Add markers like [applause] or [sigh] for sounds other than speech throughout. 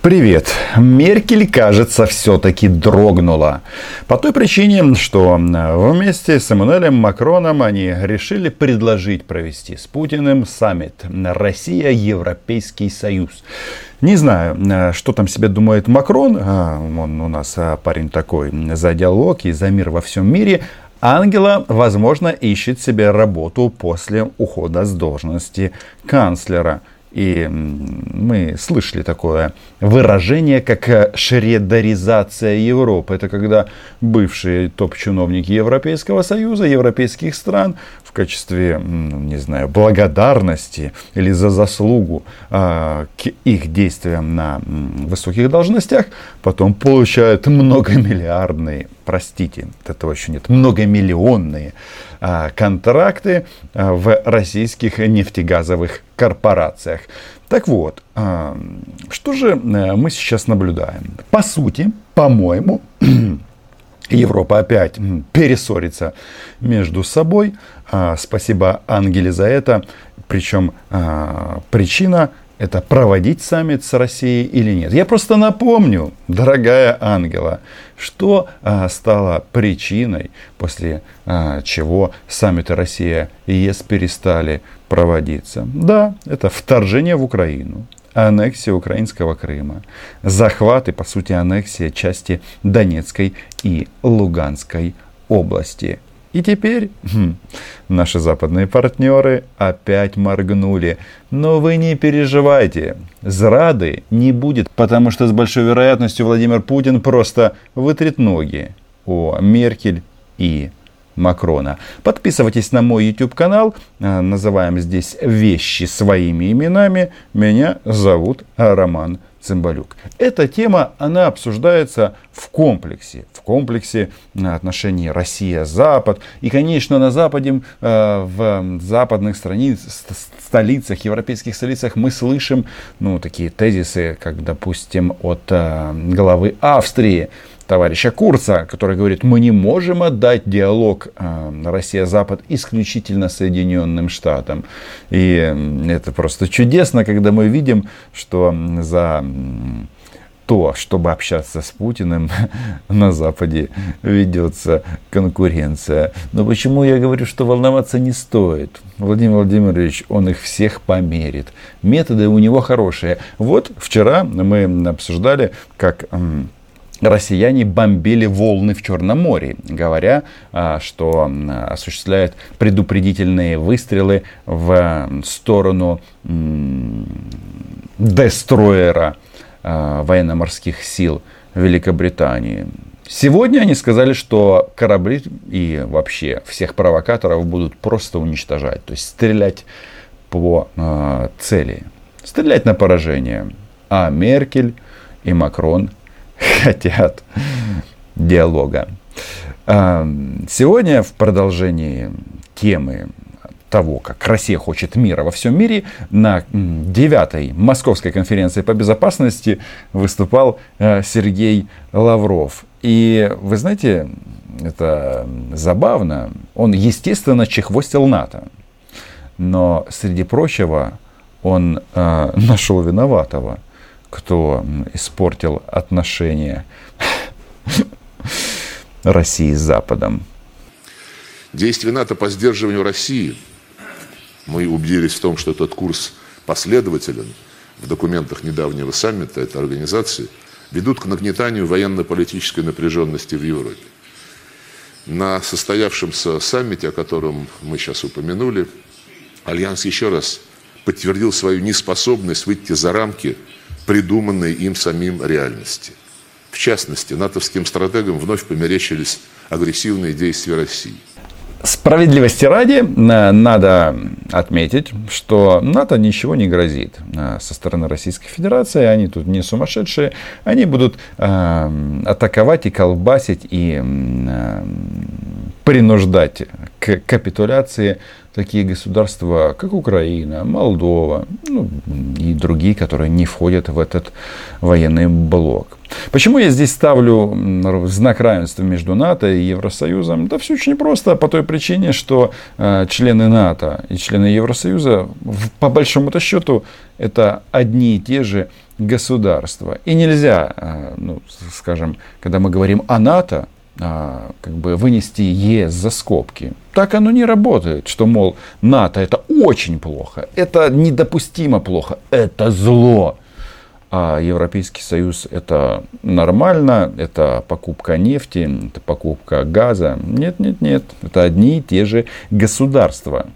Привет. Меркель, кажется, все-таки дрогнула. По той причине, что вместе с Эммануэлем Макроном они решили предложить провести с Путиным саммит Россия-Европейский Союз. Не знаю, что там себе думает Макрон. А, он у нас а, парень такой за диалог и за мир во всем мире. Ангела, возможно, ищет себе работу после ухода с должности канцлера. И мы слышали такое выражение, как э, шредеризация Европы. Это когда бывшие топ-чиновники Европейского Союза, европейских стран в качестве, не знаю, благодарности или за заслугу а, к их действиям на высоких должностях, потом получают многомиллиардные, простите, этого еще нет, многомиллионные контракты а, в российских нефтегазовых корпорациях. Так вот, а, что же э, мы сейчас наблюдаем? По сути, по-моему, [clears throat] Европа опять перессорится между собой. Спасибо Ангеле за это. Причем причина это проводить саммит с Россией или нет. Я просто напомню, дорогая Ангела, что а, стало причиной, после а, чего саммиты Россия и ЕС перестали проводиться. Да, это вторжение в Украину, аннексия украинского Крыма, захват и, по сути, аннексия части Донецкой и Луганской области. И теперь хм, наши западные партнеры опять моргнули. Но вы не переживайте, зрады не будет, потому что с большой вероятностью Владимир Путин просто вытрет ноги о Меркель и Макрона. Подписывайтесь на мой YouTube канал. Э, называем здесь вещи своими именами. Меня зовут Роман Цымбалюк. Эта тема, она обсуждается в комплексе, в комплексе отношений Россия-Запад. И, конечно, на Западе, э, в западных страниц, столицах, европейских столицах мы слышим ну, такие тезисы, как, допустим, от э, главы Австрии, товарища Курца, который говорит, мы не можем отдать диалог э, Россия-Запад исключительно Соединенным Штатам. И это просто чудесно, когда мы видим, что за то, чтобы общаться с Путиным, [laughs] на Западе ведется конкуренция. Но почему я говорю, что волноваться не стоит? Владимир Владимирович, он их всех померит. Методы у него хорошие. Вот вчера мы обсуждали, как россияне бомбили волны в Черном море, говоря, а, что осуществляют предупредительные выстрелы в сторону дестроера а, военно-морских сил Великобритании. Сегодня они сказали, что корабли и вообще всех провокаторов будут просто уничтожать, то есть стрелять по э, цели, стрелять на поражение. А Меркель и Макрон хотят диалога. Сегодня в продолжении темы того, как Россия хочет мира во всем мире, на девятой Московской конференции по безопасности выступал э, Сергей Лавров. И вы знаете, это забавно, он, естественно, чехвостил НАТО. Но, среди прочего, он э, нашел виноватого кто испортил отношения [laughs] России с Западом. Действия НАТО по сдерживанию России, мы убедились в том, что этот курс последователен в документах недавнего саммита этой организации, ведут к нагнетанию военно-политической напряженности в Европе. На состоявшемся саммите, о котором мы сейчас упомянули, Альянс еще раз подтвердил свою неспособность выйти за рамки придуманной им самим реальности. В частности, натовским стратегам вновь померещились агрессивные действия России. Справедливости ради, надо отметить, что НАТО ничего не грозит э, со стороны Российской Федерации. Они тут не сумасшедшие. Они будут э, атаковать и колбасить и э, принуждать к капитуляции такие государства, как Украина, Молдова ну, и другие, которые не входят в этот военный блок. Почему я здесь ставлю знак равенства между НАТО и Евросоюзом? Да все очень просто, по той причине, что э, члены НАТО и члены Евросоюза, по большому-то счету, это одни и те же государства. И нельзя, э, ну, скажем, когда мы говорим о НАТО, а, как бы вынести ЕС за скобки. Так оно не работает, что, мол, НАТО это очень плохо, это недопустимо плохо, это зло. А Европейский Союз это нормально, это покупка нефти, это покупка газа. Нет, нет, нет, это одни и те же государства.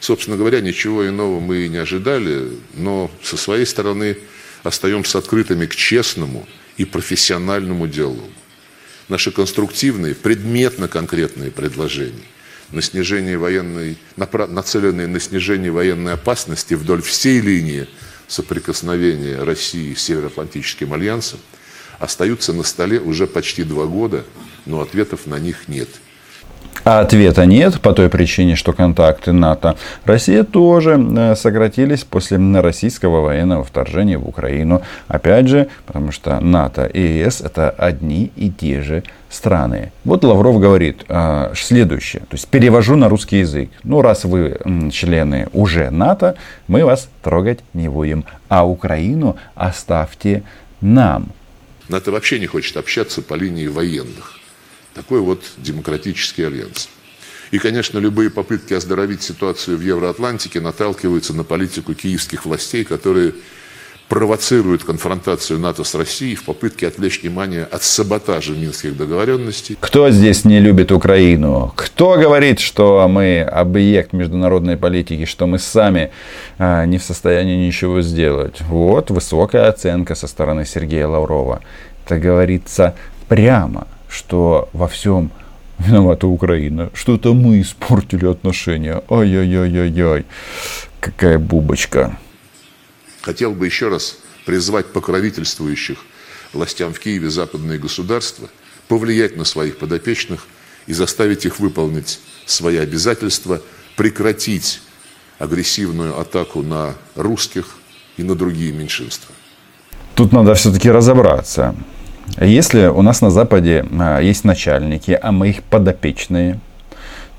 Собственно говоря, ничего иного мы и не ожидали, но со своей стороны остаемся открытыми к честному и профессиональному диалогу наши конструктивные, предметно-конкретные предложения на снижение военной, нацеленные на снижение военной опасности вдоль всей линии соприкосновения России с Североатлантическим альянсом, остаются на столе уже почти два года, но ответов на них нет – а ответа нет по той причине, что контакты НАТО Россия тоже э, сократились после российского военного вторжения в Украину. Опять же, потому что НАТО и ЕС это одни и те же страны. Вот Лавров говорит э, следующее, то есть перевожу на русский язык. Ну, раз вы члены уже НАТО, мы вас трогать не будем, а Украину оставьте нам. НАТО вообще не хочет общаться по линии военных. Такой вот демократический альянс. И, конечно, любые попытки оздоровить ситуацию в Евроатлантике наталкиваются на политику киевских властей, которые провоцируют конфронтацию НАТО с Россией в попытке отвлечь внимание от саботажа минских договоренностей. Кто здесь не любит Украину? Кто говорит, что мы объект международной политики, что мы сами а, не в состоянии ничего сделать? Вот высокая оценка со стороны Сергея Лаврова. Это говорится прямо что во всем виновата Украина, что это мы испортили отношения. Ай-яй-яй-яй-яй, какая бубочка. Хотел бы еще раз призвать покровительствующих властям в Киеве западные государства повлиять на своих подопечных и заставить их выполнить свои обязательства, прекратить агрессивную атаку на русских и на другие меньшинства. Тут надо все-таки разобраться. Если у нас на Западе а, есть начальники, а мы их подопечные,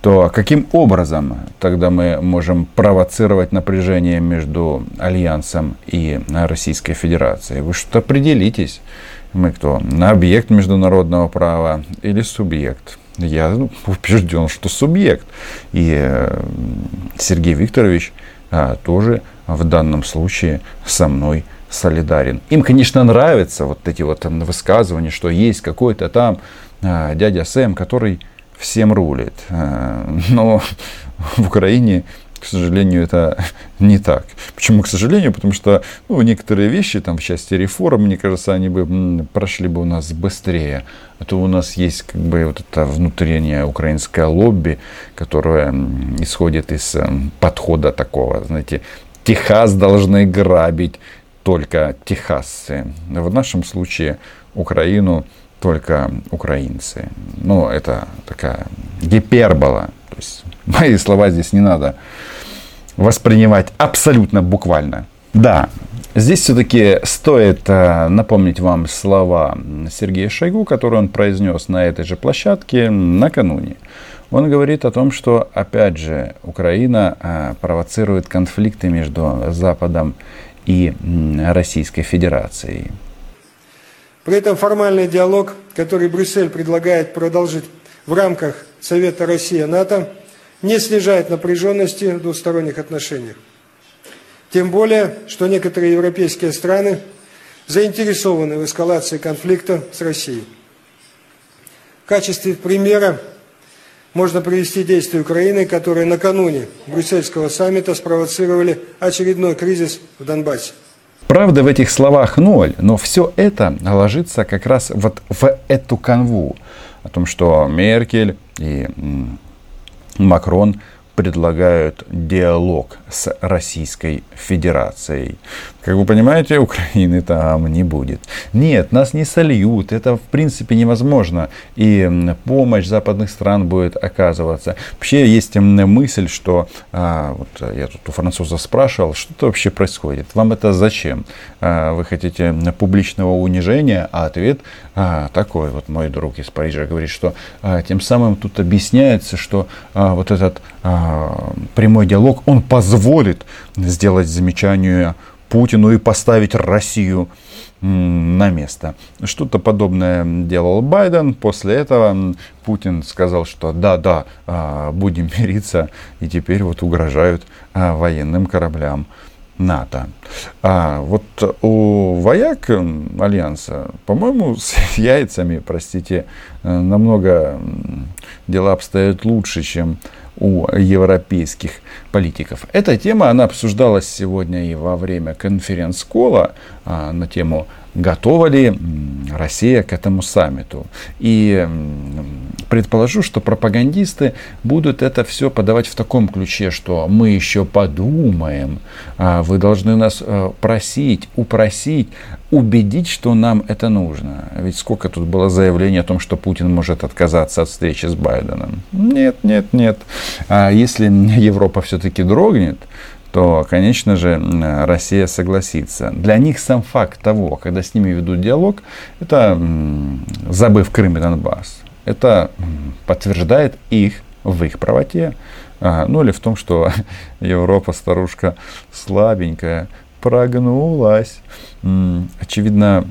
то каким образом тогда мы можем провоцировать напряжение между Альянсом и Российской Федерацией? Вы что определитесь, мы кто? На объект международного права или субъект? Я убежден, что субъект. И э, Сергей Викторович а, тоже в данном случае со мной солидарен. Им, конечно, нравятся вот эти вот высказывания, что есть какой-то там э, дядя Сэм, который всем рулит. Э, но [laughs] в Украине, к сожалению, это [laughs] не так. Почему, к сожалению? Потому что ну, некоторые вещи там в части реформ, мне кажется, они бы прошли бы у нас быстрее. А то у нас есть как бы вот это внутреннее украинское лобби, которое исходит из подхода такого, знаете, Техас должны грабить, только техасцы. В нашем случае Украину только украинцы. Ну, это такая гипербола. То есть [laughs] мои слова здесь не надо воспринимать абсолютно буквально. Да, здесь все-таки стоит э, напомнить вам слова Сергея Шойгу, которые он произнес на этой же площадке накануне. Он говорит о том, что, опять же, Украина э, провоцирует конфликты между Западом и Российской Федерацией. При этом формальный диалог, который Брюссель предлагает продолжить в рамках Совета Россия-НАТО, не снижает напряженности в двусторонних отношениях. Тем более, что некоторые европейские страны заинтересованы в эскалации конфликта с Россией. В качестве примера можно привести действия Украины, которые накануне брюссельского саммита спровоцировали очередной кризис в Донбассе. Правда в этих словах ноль, но все это ложится как раз вот в эту канву. О том, что Меркель и Макрон предлагают диалог с Российской Федерацией. Как вы понимаете, Украины там не будет. Нет, нас не сольют, это в принципе невозможно. И помощь западных стран будет оказываться. Вообще есть мысль, что, а, вот я тут у француза спрашивал, что это вообще происходит, вам это зачем? А, вы хотите публичного унижения, а ответ а, такой, вот мой друг из Парижа говорит, что а, тем самым тут объясняется, что а, вот этот а, прямой диалог, он позволит сделать замечание Путину и поставить Россию на место. Что-то подобное делал Байден. После этого Путин сказал, что да-да, а, будем [laughs] мириться. И теперь вот угрожают а, военным кораблям. НАТО. А вот у вояк Альянса, по-моему, [laughs] с яйцами, простите, намного дела обстоят лучше, чем у европейских политиков. Эта тема, она обсуждалась сегодня и во время конференц-кола а, на тему готова ли Россия к этому саммиту. И предположу, что пропагандисты будут это все подавать в таком ключе, что мы еще подумаем, а вы должны нас э, просить, упросить, убедить, что нам это нужно. Ведь сколько тут было заявлений о том, что Путин может отказаться от встречи с Байденом. Нет, нет, нет. А если Европа все-таки дрогнет, то, конечно же, Россия согласится. Для них сам факт того, когда с ними ведут диалог, это забыв Крым и Донбасс. Это подтверждает их в их правоте. А, ну или в том, что [laughs] Европа, старушка слабенькая, прогнулась. Очевидно,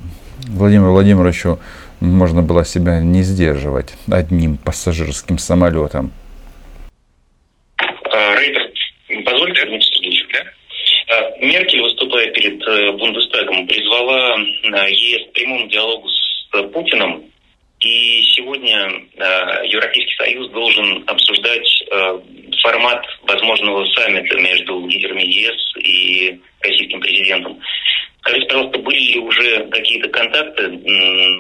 Владимиру Владимировичу можно было себя не сдерживать одним пассажирским самолетом. А, Рейтер, позвольте одну а, Меркель, выступая перед э, Бундестагом, призвала э, ЕС к прямому диалогу с э, Путиным. И сегодня Европейский Союз должен обсуждать формат возможного саммита между лидерами ЕС и российским президентом. Скажите, пожалуйста, были ли уже какие-то контакты,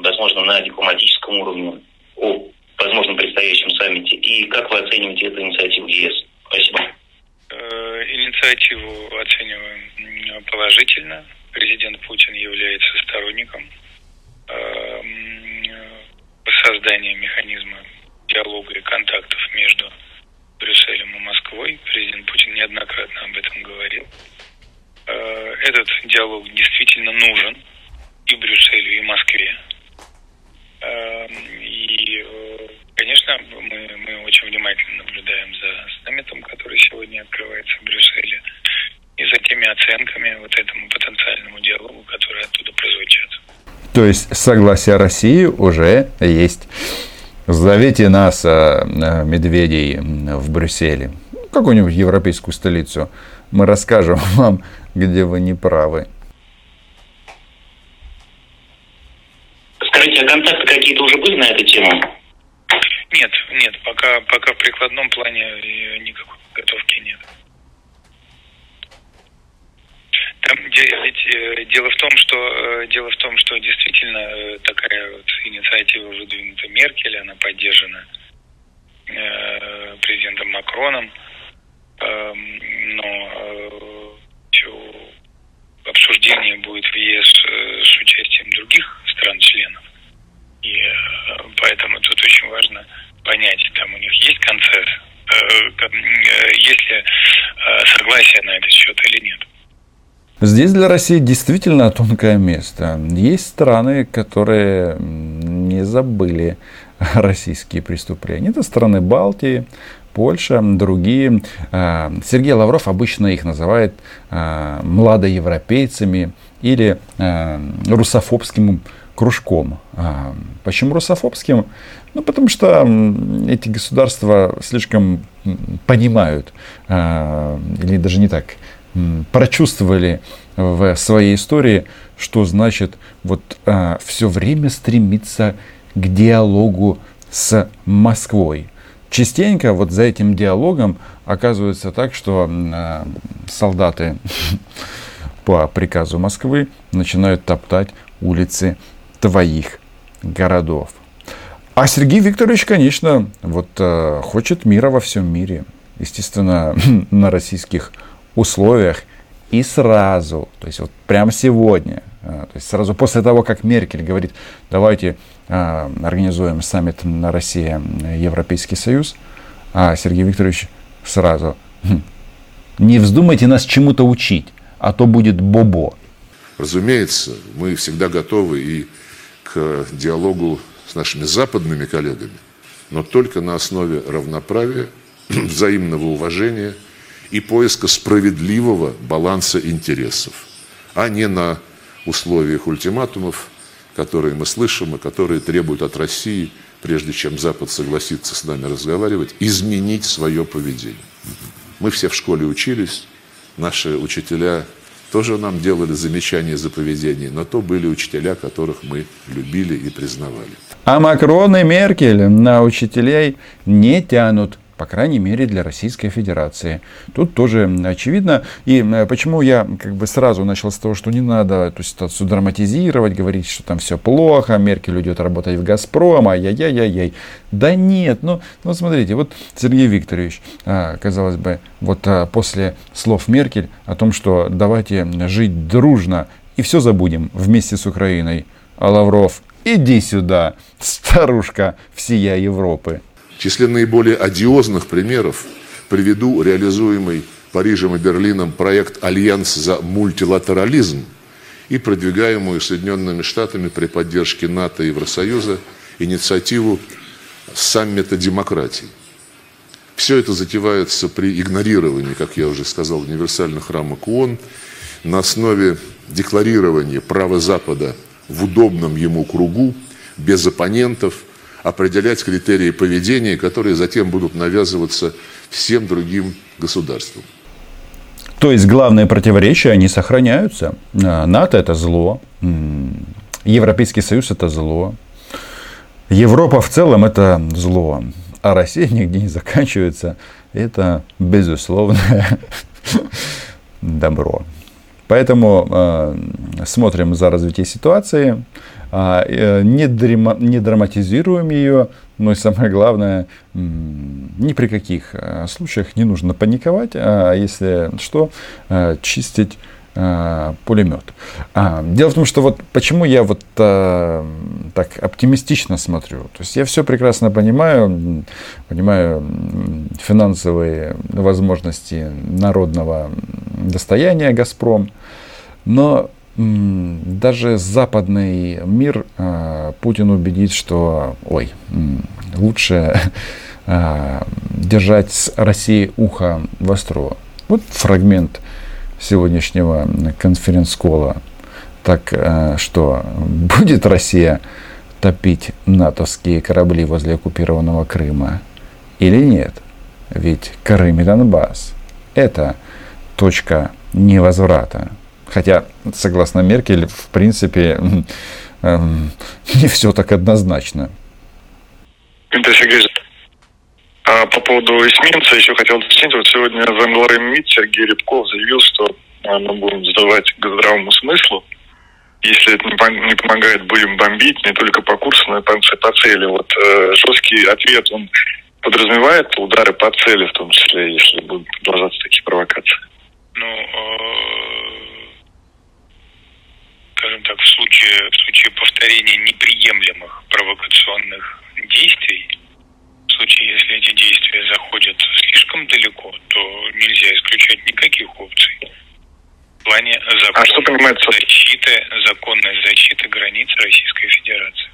возможно, на дипломатическом уровне о возможном предстоящем саммите? И как вы оцениваете эту инициативу ЕС? Спасибо. Э, инициативу оцениваем положительно. Президент Путин является сторонником э, создания механизма диалога и контактов между Брюсселем и Москвой. Президент Путин неоднократно об этом говорил. Э, этот диалог действительно нужен и Брюсселю, и Москве. И Конечно, мы, мы очень внимательно наблюдаем за саммитом, который сегодня открывается в Брюсселе, и за теми оценками вот этому потенциальному диалогу, которые оттуда прозвучат. То есть согласие России уже есть. Зовите нас, э, медведей, в Брюсселе, какую-нибудь европейскую столицу. Мы расскажем [laughs] вам, где вы не правы. Скажите, а контакты какие-то уже были на эту тему? Нет, нет, пока, пока в прикладном плане никакой готовки нет. Там, э, дело в том, что э, дело в том, что действительно э, такая вот инициатива выдвинута Меркель, она поддержана президентом Макроном, эм, но все обсуждение будет в ЕС с участием других стран-членов. И поэтому тут очень важно понять, там у них есть концерт, э, э, есть ли э, согласие на этот счет или нет. Здесь для России действительно тонкое место. Есть страны, которые не забыли российские преступления. Это страны Балтии, Польша, другие. Сергей Лавров обычно их называет младоевропейцами или русофобским кружком. Почему русофобским? Ну, потому что эти государства слишком понимают, а, или даже не так, прочувствовали в своей истории, что значит вот а, все время стремиться к диалогу с Москвой. Частенько вот за этим диалогом оказывается так, что а, солдаты [laughs] по приказу Москвы начинают топтать улицы твоих городов. А Сергей Викторович, конечно, вот э, хочет мира во всем мире. Естественно, [laughs] на российских условиях и сразу, то есть вот прямо сегодня, э, то есть сразу после того, как Меркель говорит, давайте э, организуем саммит на Россия Европейский Союз, а Сергей Викторович сразу, хм, не вздумайте нас чему-то учить, а то будет бобо. Разумеется, мы всегда готовы и к диалогу с нашими западными коллегами, но только на основе равноправия, [clears throat] взаимного уважения и поиска справедливого баланса интересов, а не на условиях ультиматумов, которые мы слышим и которые требуют от России, прежде чем Запад согласится с нами разговаривать, изменить свое поведение. Мы все в школе учились, наши учителя тоже нам делали замечания за поведение, но то были учителя, которых мы любили и признавали. А Макрон и Меркель на учителей не тянут по крайней мере для Российской Федерации. Тут тоже очевидно. И почему я как бы сразу начал с того, что не надо эту ситуацию драматизировать, говорить, что там все плохо, Меркель уйдет работать в Газпром, ай-яй-яй-яй. Да нет, ну, ну смотрите, вот Сергей Викторович, а, казалось бы, вот а, после слов Меркель о том, что давайте жить дружно и все забудем вместе с Украиной. А Лавров, иди сюда, старушка всея Европы. Числе наиболее одиозных примеров приведу реализуемый Парижем и Берлином проект «Альянс за мультилатерализм» и продвигаемую Соединенными Штатами при поддержке НАТО и Евросоюза инициативу саммита демократий. Все это затевается при игнорировании, как я уже сказал, универсальных рамок ООН на основе декларирования права Запада в удобном ему кругу, без оппонентов – определять критерии поведения, которые затем будут навязываться всем другим государствам. То есть главные противоречия, они сохраняются. А, НАТО это зло, Европейский Союз это зло, Европа в целом это зло, а Россия нигде не заканчивается. Это безусловное [laughs] добро. Поэтому э, смотрим за развитием ситуации, а, э, не, драма, не драматизируем ее, но и самое главное, ни при каких э, случаях не нужно паниковать, а если что, э, чистить пулемет. А, дело в том, что вот почему я вот а, так оптимистично смотрю. То есть я все прекрасно понимаю, понимаю финансовые возможности народного достояния Газпром, но даже западный мир а, Путин убедит, что, ой, лучше [laughs] а, держать с Россией ухо востро. Вот фрагмент сегодняшнего конференц-кола. Так а, что, [laughs] будет Россия топить натовские корабли возле оккупированного Крыма или нет? Ведь Крым и Донбасс – это точка невозврата. Хотя, согласно Меркель, в принципе, [laughs] эм, не все так однозначно. А по поводу эсминца еще хотел уточнить. Вот сегодня замглавы МИД Сергей Рябков заявил, что а, мы будем сдавать к здравому смыслу. Если это не помогает, будем бомбить не только по курсу, но и по цели. Вот э, жесткий ответ, он подразумевает удары по цели, в том числе, если будут продолжаться такие провокации? Ну, э скажем так, в случае, в случае повторения неприемлемых провокационных действий, в случае, если эти действия заходят слишком далеко, то нельзя исключать никаких опций. В плане законной а что понимается? защиты, законной защиты границ Российской Федерации.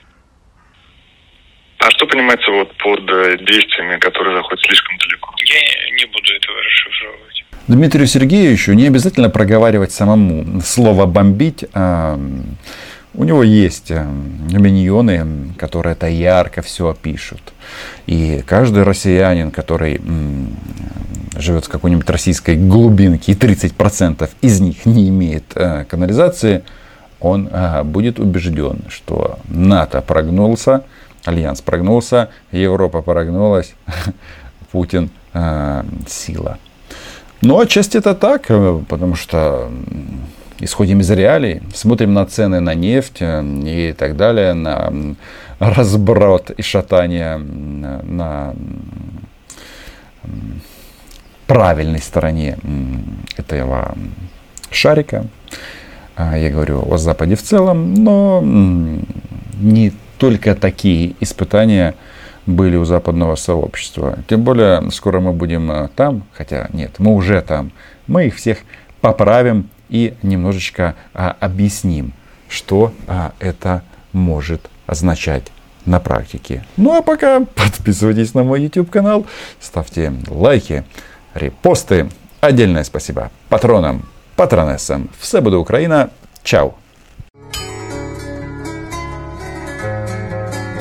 А что понимается вот под э, действиями, которые заходят слишком далеко? Я не буду этого расшифровывать. Дмитрию Сергеевичу не обязательно проговаривать самому слово «бомбить». А, у него есть э, миньоны, которые это ярко все опишут. И каждый россиянин, который живет в какой-нибудь российской глубинке, и 30% из них не имеет э, канализации, он э, будет убежден, что НАТО прогнулся, Альянс прогнулся, Европа прогнулась, [laughs] Путин сила. Ну, отчасти это так, э, потому что исходим из реалий, смотрим на цены на нефть э, и так далее, на разброд и шатание на правильной стороне этого шарика. А, я говорю о Западе в целом, но не только такие испытания были у западного сообщества. Тем более, скоро мы будем э, там, хотя нет, мы уже там. Мы их всех поправим и немножечко а, объясним, что а, это может означать на практике. Ну а пока [laughs] подписывайтесь на мой YouTube канал, ставьте лайки, репосты. Отдельное спасибо патронам патронесам. Все буде Україна. Чао!